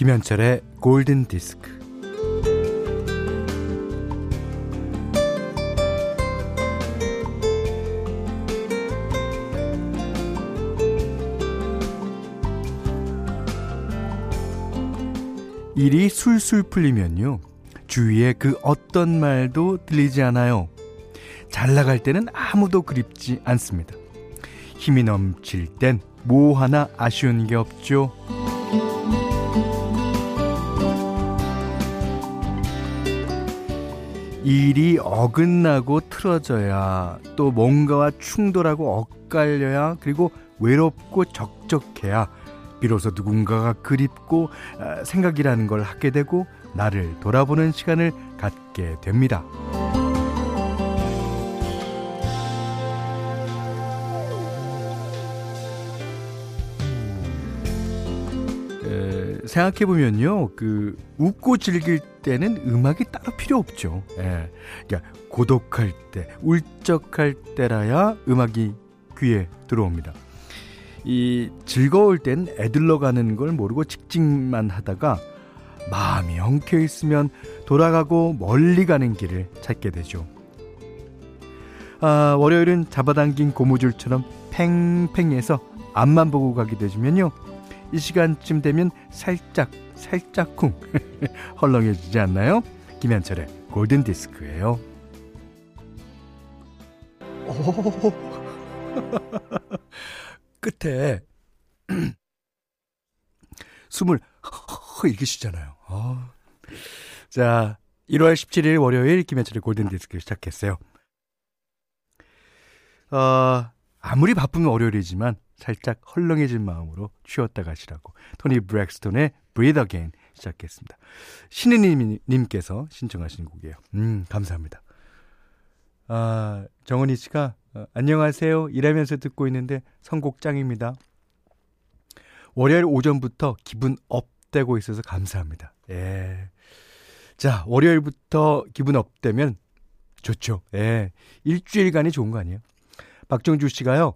김현철의 골든 디스크. 일이 술술 풀리면요. 주위에 그 어떤 말도 들리지 않아요. 잘 나갈 때는 아무도 그립지 않습니다. 힘이 넘칠 땐 뭐 하나 아쉬운 게 없죠. 일이 어긋나고 틀어져야 또 뭔가와 충돌하고 엇갈려야 그리고 외롭고 적적해야 비로소 누군가가 그립고 아, 생각이라는 걸 하게 되고 나를 돌아보는 시간을 갖게 됩니다. 생각해보면요, 그, 웃고 즐길 때는 음악이 따로 필요 없죠. 예. 그러니까, 고독할 때, 울적할 때라야 음악이 귀에 들어옵니다. 이, 즐거울 땐 애들러 가는 걸 모르고 직진만 하다가, 마음이 엉켜 있으면 돌아가고 멀리 가는 길을 찾게 되죠. 아, 월요일은 잡아당긴 고무줄처럼 팽팽해서 앞만 보고 가게 되시면요. 이 시간쯤 되면 살짝 살짝쿵 헐렁해지지 않나요? 김현철의 골든 디스크예요. 끝에 숨을 이렇게 쉬잖아요. 어. 자, 1월 17일 월요일 김현철의 골든 디스크 시작했어요. 어, 아무리 바쁘면 월요일이지만 살짝 헐렁해진 마음으로 쉬었다 가시라고 토니 브렉스톤의 Breathe Again 시작했습니다. 신은님께서 신청하신 곡이에요. 음, 감사합니다. 아, 정은희 씨가 어, 안녕하세요. 일하면서 듣고 있는데 선곡 짱입니다. 월요일 오전부터 기분 업되고 있어서 감사합니다. 예. 자, 월요일부터 기분 업되면 좋죠. 예. 일주일간이 좋은 거 아니에요? 박정주 씨가요.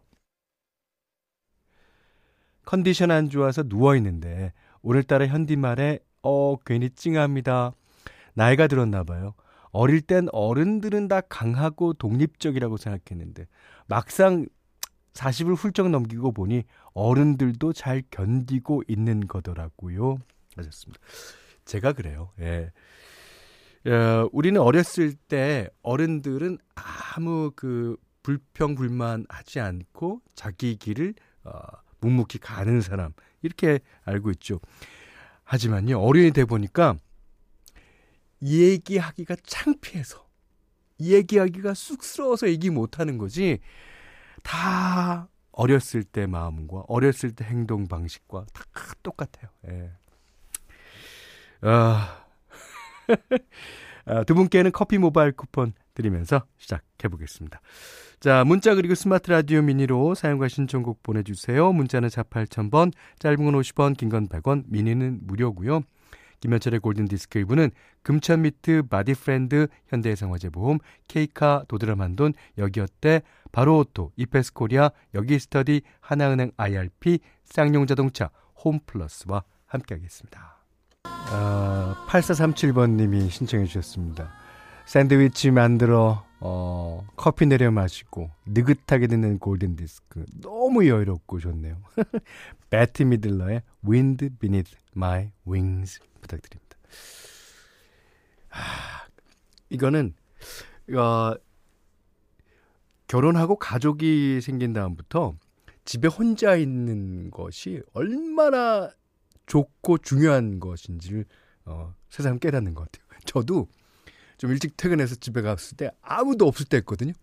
컨디션 안 좋아서 누워 있는데 오늘따라 현디말에 어 괜히 찡합니다. 나이가 들었나 봐요. 어릴 땐 어른들은 다 강하고 독립적이라고 생각했는데 막상 40을 훌쩍 넘기고 보니 어른들도 잘 견디고 있는 거더라고요. 하셨습니다. 제가 그래요. 예. 어, 우리는 어렸을 때 어른들은 아무 그 불평 불만하지 않고 자기 길을 어, 묵묵히 가는 사람 이렇게 알고 있죠. 하지만요 어른이 돼 보니까 얘기하기가 창피해서 얘기하기가 쑥스러워서 얘기 못하는 거지 다 어렸을 때 마음과 어렸을 때 행동 방식과 다 똑같아요. 예. 아, 아, 두 분께는 커피 모바일 쿠폰 드리면서 시작해 보겠습니다. 자, 문자 그리고 스마트 라디오 미니로 사연과 신청곡 보내주세요. 문자는 4 8,000번, 짧은 건 50원, 긴 건 100원, 미니는 무료고요. 김현철의 골든디스크 일부는 금천미트, 바디프렌드, 현대해상화재보험, 케이카, 도드라만돈, 여기어때, 바로오토, 이페스코리아, 여기스터디, 하나은행 IRP, 쌍용자동차, 홈플러스와 함께하겠습니다. 아, 8437번님이 신청해 주셨습니다. 샌드위치 만들어 어, 커피 내려 마시고 느긋하게 듣는 골든 디스크 너무 여유롭고 좋네요. 배티 미들러의 Wind Beneath My Wings 부탁드립니다. 하, 이거는 어, 결혼하고 가족이 생긴 다음부터 집에 혼자 있는 것이 얼마나 좋고 중요한 것인지를 어, 새삼 깨닫는 것 같아요. 저도 좀 일찍 퇴근해서 집에 갔을 때 아무도 없을 때 했거든요.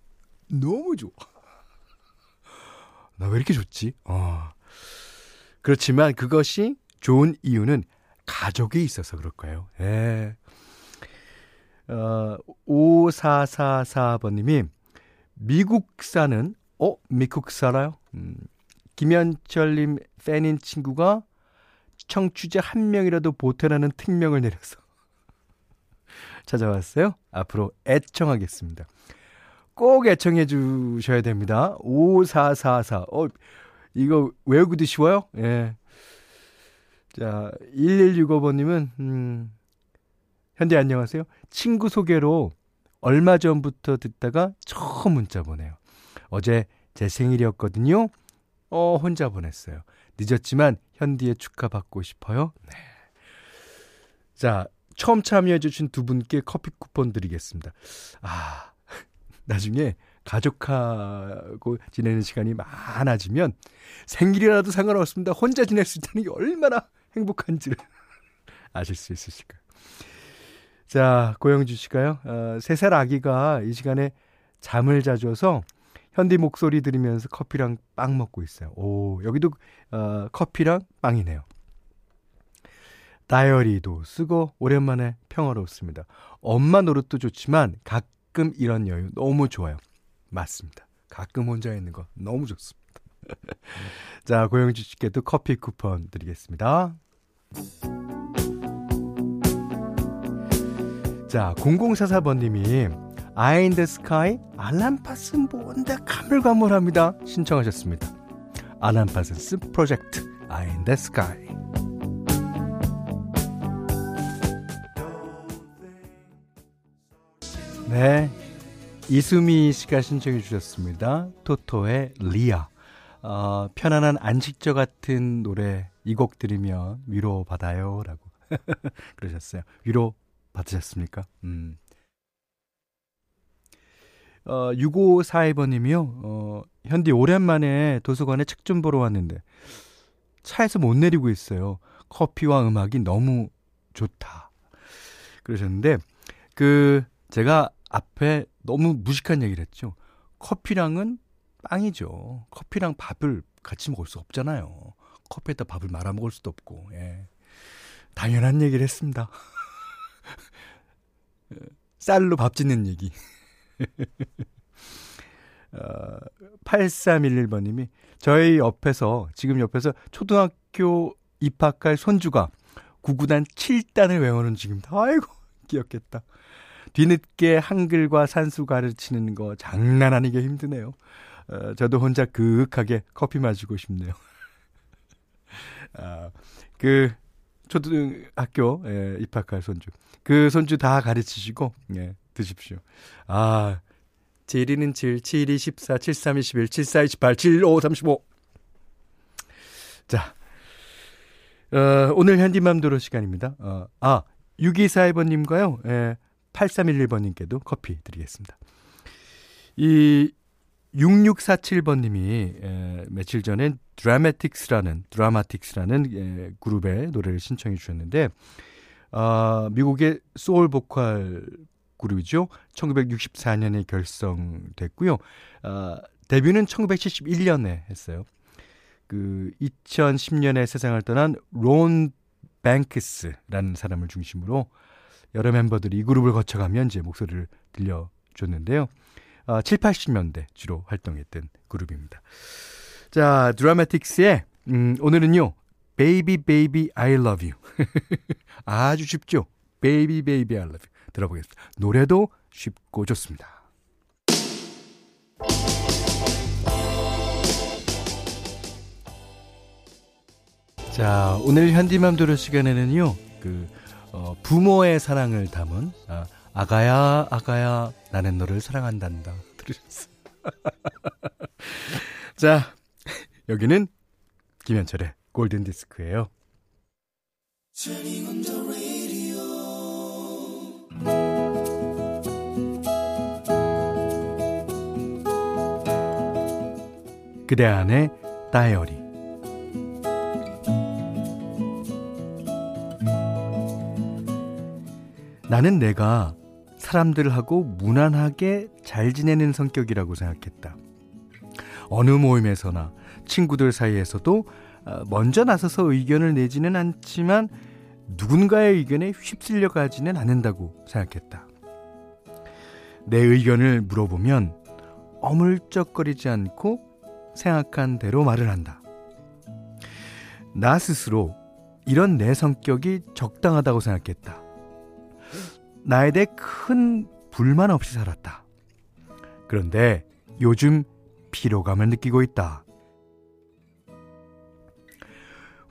너무 좋아. 나 왜 이렇게 좋지? 어. 그렇지만 그것이 좋은 이유는 가족이 있어서 그럴 거예요. 예. 어, 5444번님이 미국 사는, 어? 미국 살아요? 음, 김현철님 팬인 친구가 청취자 한 명이라도 보태라는 특명을 내려서 찾아왔어요. 앞으로 애청하겠습니다. 꼭 애청해 주셔야 됩니다. 5444. 어, 이거 외우기도 쉬워요? 예. 자, 1165번님은, 음, 현대 안녕하세요. 친구 소개로 얼마 전부터 듣다가 처음 문자 보내요. 어제 제 생일이었거든요. 어, 혼자 보냈어요. 늦었지만 현디의 축하받고 싶어요. 네. 자, 처음 참여해주신 두 분께 커피 쿠폰 드리겠습니다. 아, 나중에 가족하고 지내는 시간이 많아지면 생일이라도 상관없습니다. 혼자 지낼 수 있다는 게 얼마나 행복한지를 아실 수 있으실 까요 자, 고영주 씨가요. 어, 3살 아기가 이 시간에 잠을 자줘서 현디 목소리 들으면서 커피랑 빵 먹고 있어요. 오, 여기도 어, 커피랑 빵이네요. 다이어리도 쓰고 오랜만에 평화로웠습니다. 엄마 노릇도 좋지만 가끔 이런 여유 너무 좋아요. 맞습니다. 가끔 혼자 있는 거 너무 좋습니다. 자, 고영주 씨께도 커피 쿠폰 드리겠습니다. 자, 0044번님이 아인 더 스카이 알람 파슨 뭔데 가물가물합니다. 신청하셨습니다. 알람 파슨스 프로젝트 아인 더 스카이 네. 이수미 씨가 신청해 주셨습니다. 토토의 리아. 어, 편안한 안식처 같은 노래 이 곡 들으면 위로 받아요. 라고 그러셨어요. 위로 받으셨습니까? 음. 어, 6542번님이요. 어, 현디 오랜만에 도서관에 책 좀 보러 왔는데 차에서 못 내리고 있어요. 커피와 음악이 너무 좋다. 그러셨는데 그 제가 앞에 너무 무식한 얘기를 했죠. 커피랑은 빵이죠. 커피랑 밥을 같이 먹을 수 없잖아요. 커피에다 밥을 말아 먹을 수도 없고. 예. 당연한 얘기를 했습니다. 쌀로 밥 짓는 얘기. 어, 8311번님이 저희 옆에서, 지금 옆에서 초등학교 입학할 손주가 구구단 7단을 외우는 중입니다. 아이고, 귀엽겠다. 뒤늦게 한글과 산수 가르치는 거 장난 아니게 힘드네요. 어, 저도 혼자 그윽하게 커피 마시고 싶네요. 아, 그 초등학교 예, 입학할 손주. 그 손주 다 가르치시고 예, 드십시오. 아, 7, 7, 7, 2, 14, 7, 3, 21, 7, 4, 28, 7, 5, 35. 자, 어, 오늘 현디맘대로 시간입니다. 어, 아, 6241번님과요, 예, 8311번님께도 커피 드리겠습니다. 이 6647번님이 에, 며칠 전에 드라마틱스라는 드라마틱스라는 에, 그룹의 노래를 신청해 주셨는데 어, 미국의 소울 보컬 그룹이죠. 1964년에 결성됐고요. 어, 데뷔는 1971년에 했어요. 그 2010년에 세상을 떠난 론 뱅크스라는 사람을 중심으로 여러 멤버들이 이 그룹을 거쳐가면 이제 목소리를 들려줬는데요. 어, 7, 80년대 주로 활동했던 그룹입니다. 자, 드라마틱스의 음, 오늘은요. Baby Baby I Love You. 아주 쉽죠? Baby Baby I Love You. 들어보겠습니다. 노래도 쉽고 좋습니다. 자, 오늘 현디맘대로 시간에는요. 그 어, 부모의 사랑을 담은 아, 아가야 아가야 나는 너를 사랑한단다 들으셨어요. 자 여기는 김현철의 골든 디스크예요. 그대 안의 다이어리 나는 내가 사람들하고 무난하게 잘 지내는 성격이라고 생각했다. 어느 모임에서나 친구들 사이에서도 어, 먼저 나서서 의견을 내지는 않지만 누군가의 의견에 휩쓸려 가지는 않는다고 생각했다. 내 의견을 물어보면 어물쩍거리지 않고 생각한 대로 말을 한다. 나 스스로 이런 내 성격이 적당하다고 생각했다. 나에 대해 큰 불만 없이 살았다. 그런데 요즘 피로감을 느끼고 있다.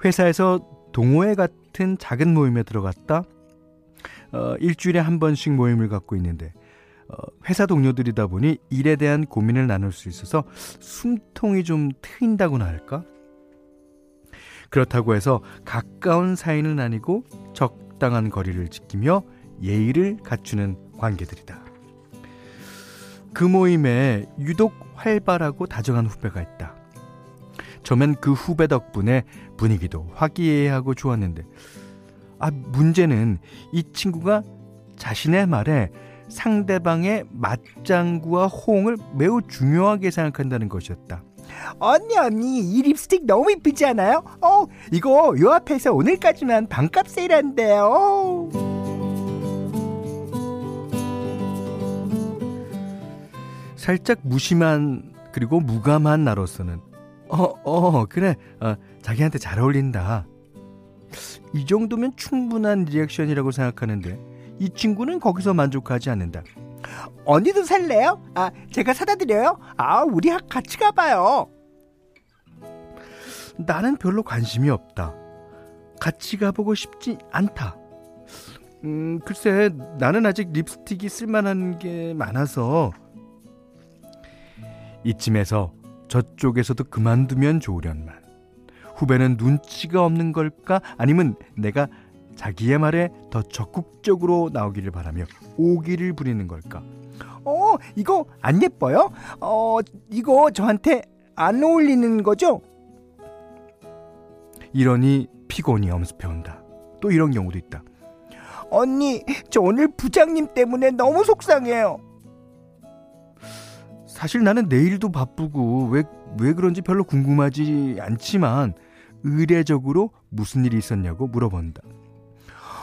회사에서 동호회 같은 작은 모임에 들어갔다. 어, 일주일에 한 번씩 모임을 갖고 있는데 어, 회사 동료들이다 보니 일에 대한 고민을 나눌 수 있어서 숨통이 좀 트인다고나 할까? 그렇다고 해서 가까운 사이는 아니고 적당한 거리를 지키며 예의를 갖추는 관계들이다. 그 모임에 유독 활발하고 다정한 후배가 있다. 처음엔 그 후배 덕분에 분위기도 화기애애하고 좋았는데, 아, 문제는 이 친구가 자신의 말에 상대방의 맞장구와 호응을 매우 중요하게 생각한다는 것이었다. 언니 언니 이 립스틱 너무 이쁘지 않아요? 어 이거 요 앞에서 오늘까지만 반값 세일한대요. 살짝 무심한 그리고 무감한 나로서는 어, 어, 그래. 어, 자기한테 잘 어울린다. 이 정도면 충분한 리액션이라고 생각하는데 이 친구는 거기서 만족하지 않는다. 언니도 살래요? 아, 제가 사다 드려요? 아, 우리 같이 가봐요. 나는 별로 관심이 없다. 같이 가보고 싶지 않다. 음, 글쎄, 나는 아직 립스틱이 쓸만한 게 많아서 이쯤에서 저쪽에서도 그만두면 좋으련만. 후배는 눈치가 없는 걸까? 아니면 내가 자기의 말에 더 적극적으로 나오기를 바라며 오기를 부리는 걸까? 어, 이거 안 예뻐요? 어, 이거 저한테 안 어울리는 거죠? 이러니 피곤이 엄습해 온다. 또 이런 경우도 있다. 언니, 저 오늘 부장님 때문에 너무 속상해요. 사실 나는 내일도 바쁘고 왜, 왜 그런지 별로 궁금하지 않지만 의례적으로 무슨 일이 있었냐고 물어본다.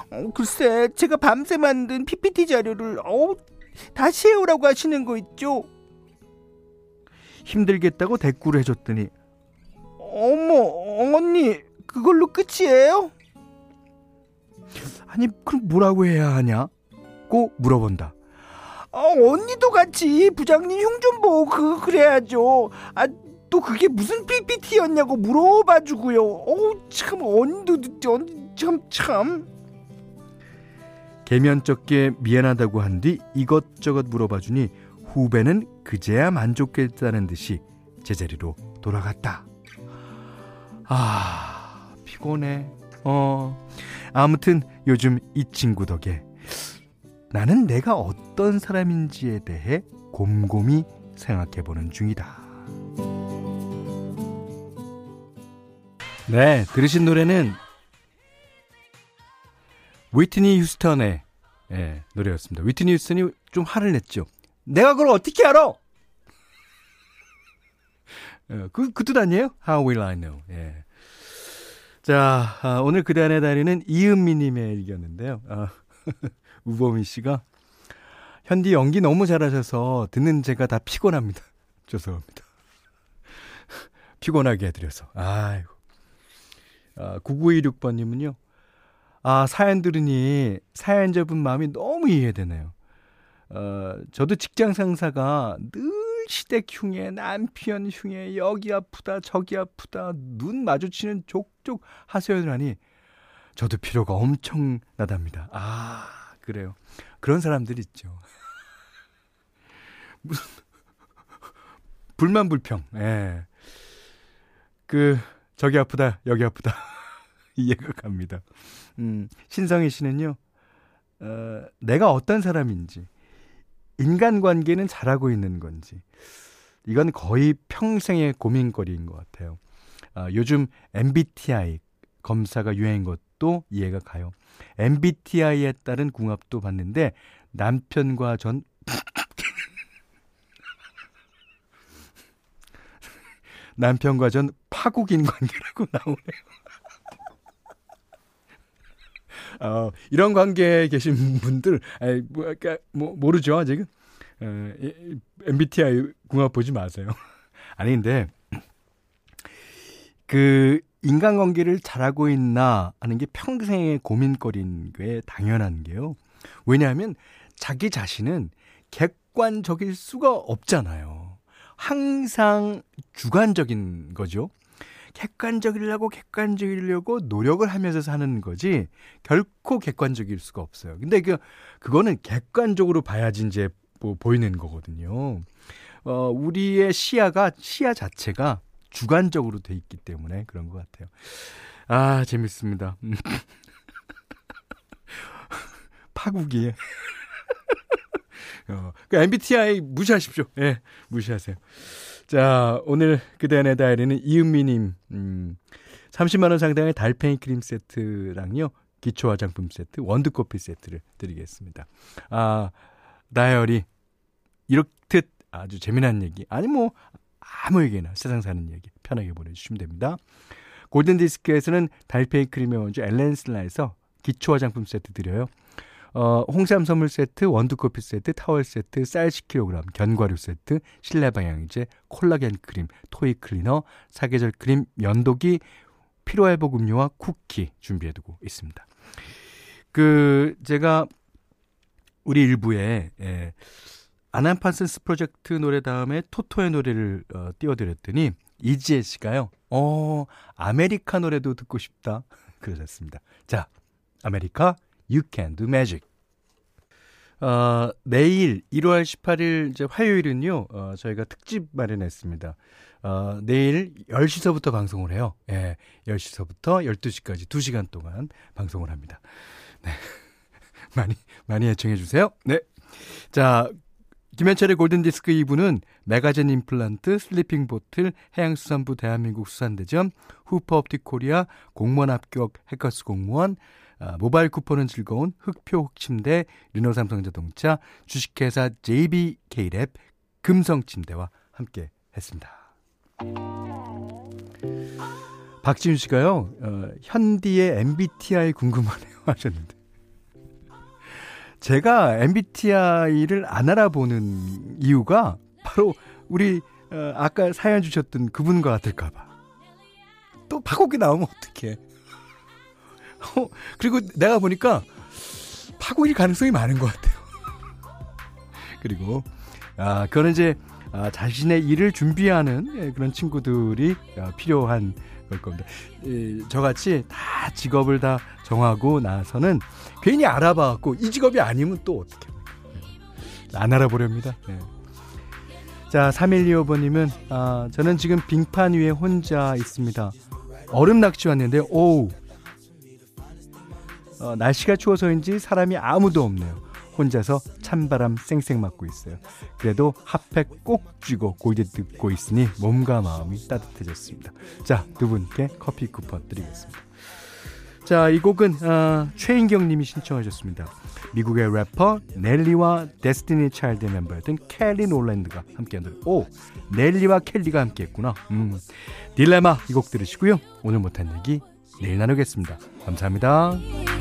어, 글쎄, 제가 밤새 만든 PPT 자료를 어, 다시 해오라고 하시는 거 있죠? 힘들겠다고 대꾸를 해줬더니 어머, 언니, 그걸로 끝이에요? 아니, 그럼 뭐라고 해야 하냐? 고 물어본다. 어, 언니도 같이 부장님 흉 좀 보고 그 그래야죠. 아, 또 그게 무슨 PPT였냐고 물어봐 주고요. 어, 참 언니도 참 참. 개면쩍게 미안하다고 한 뒤 이것저것 물어봐 주니 후배는 그제야 만족했다는 듯이 제자리로 돌아갔다. 아, 피곤해. 어, 아무튼 요즘 이 친구 덕에 나는 내가 어떤 사람인지에 대해 곰곰이 생각해 보는 중이다. 네, 들으신 노래는 위트니 휴스턴의 예, 노래였습니다. 위트니 휴스턴이 좀 화를 냈죠. 내가 그걸 어떻게 알아? 예, 그, 그 뜻 아니에요? How will I know? 예. 자, 아, 오늘 그대 안의 다리는 이은미님의 일기였는데요. 아, 우범희 씨가 현디 연기 너무 잘하셔서 듣는 제가 다 피곤합니다. 죄송합니다. 피곤하게 해드려서. 아이고. 아, 9926번님은요. 아, 사연 들으니 사연자분 마음이 너무 이해되네요. 어, 저도 직장 상사가 늘 시댁 흉해, 남편 흉해, 여기 아프다, 저기 아프다, 눈 마주치는 족족 하소연을 하니 저도 필요가 엄청나답니다. 아, 그래요. 그런 사람들 있죠. 무슨 불만 불평. 예. 그 저기 아프다, 여기 아프다. 이해가 갑니다. 음, 신성희 씨는요. 어, 내가 어떤 사람인지, 인간관계는 잘하고 있는 건지, 이건 거의 평생의 고민거리인 것 같아요. 아, 요즘 MBTI 검사가 유행인 것도 이해가 가요. MBTI에 따른 궁합도 봤는데 남편과 전 남편과 전 파국인 관계라고 나오네요. 어, 이런 관계에 계신 분들, 아이, 뭐, 그러니까 뭐, 모르죠, 아직은. 어, MBTI 궁합 보지 마세요. 아니, 근데, 그, 인간관계를 잘하고 있나 하는 게 평생의 고민거리인 게 당연한 게요. 왜냐하면 자기 자신은 객관적일 수가 없잖아요. 항상 주관적인 거죠. 객관적이려고 객관적이려고 노력을 하면서 사는 거지 결코 객관적일 수가 없어요. 근데 그 그거는 객관적으로 봐야지 이제 뭐 보이는 거거든요. 어, 우리의 시야가 시야 자체가 주관적으로 돼 있기 때문에 그런 것 같아요. 아 재밌습니다. 파국이. 어, 그 MBTI 무시하십시오. 예, 네, 무시하세요. 자, 오늘 그대 안의 다이리는 이은미님, 음, 30만원 상당의 달팽이 크림 세트랑요, 기초 화장품 세트, 원두커피 세트를 드리겠습니다. 아, 다이어리, 이렇듯 아주 재미난 얘기, 아니 뭐, 아무 얘기나 세상 사는 얘기 편하게 보내주시면 됩니다. 골든디스크에서는 달팽이 크림의 원조 엘렌슬라에서 기초 화장품 세트 드려요. 어, 홍삼 선물 세트, 원두커피 세트, 타월 세트, 쌀 10kg, 견과류 세트, 실내 방향제, 콜라겐 크림, toy cleaner, 사계절 크림, 면도기, 피로 회복 음료와 쿠키 준비해 두고 있습니다. 그 제가 우리 일부에 예, 알란 파슨스 프로젝트 노래 다음에 토토의 노래를 어, 띄워드렸더니 이지혜 씨가요. 어 아메리카 노래도 듣고 싶다 그러셨습니다. 자 아메리카 You Can Do Magic. 어, 내일 1월 18일 이제 화요일은요. 어, 저희가 특집 마련했습니다. 어, 내일 10시서부터 방송을 해요. 예. 10시서부터 12시까지 2시간 동안 방송을 합니다. 네. 많이 많이 애청해 주세요. 네. 자, 김현철의 골든디스크 2부는 메가젠 임플란트, 슬리핑 보틀, 해양수산부 대한민국 수산대전, 후퍼업틱 코리아, 공무원 합격 해커스 공무원, 아, 모바일 쿠폰은 즐거운 흑표 흑침대, 르노삼성자동차, 주식회사 JBK랩, 금성침대와 함께 했습니다. 박지윤 씨가요, 어, 현디의 MBTI 궁금하네요 하셨는데. 제가 MBTI를 안 알아보는 이유가 바로 우리 어, 아까 사연 주셨던 그분과 같을까봐. 또 파국이 나오면 어떡해. 어, 그리고 내가 보니까 파국일 가능성이 많은 것 같아요. 그리고 아 그거는 이제 아, 자신의 일을 준비하는 예, 그런 친구들이 아, 필요한 걸 겁니다. 예, 저같이 다 직업을 다 정하고 나서는 괜히 알아봐갖고 이 직업이 아니면 또 어떻게 안 알아보렵니다. 예. 자, 3125번님은, 아, 저는 지금 빙판 위에 혼자 있습니다. 얼음 낚시 왔는데, 오우, 어, 날씨가 추워서인지 사람이 아무도 없네요. 혼자서 찬바람 쌩쌩 맞고 있어요. 그래도 핫팩 꼭 쥐고 골드 듣고 있으니 몸과 마음이 따뜻해졌습니다. 자, 두 분께 커피 쿠폰 드리겠습니다. 자, 이 곡은 어, 최인경 님이 신청하셨습니다. 미국의 래퍼 넬리와 데스티니 차일드 멤버였던 켈리 놀랜드가 함께한 노래. 오, 넬리와 켈리가 함께했구나. 음, 딜레마 이 곡 들으시고요. 오늘 못한 얘기 내일 나누겠습니다. 감사합니다.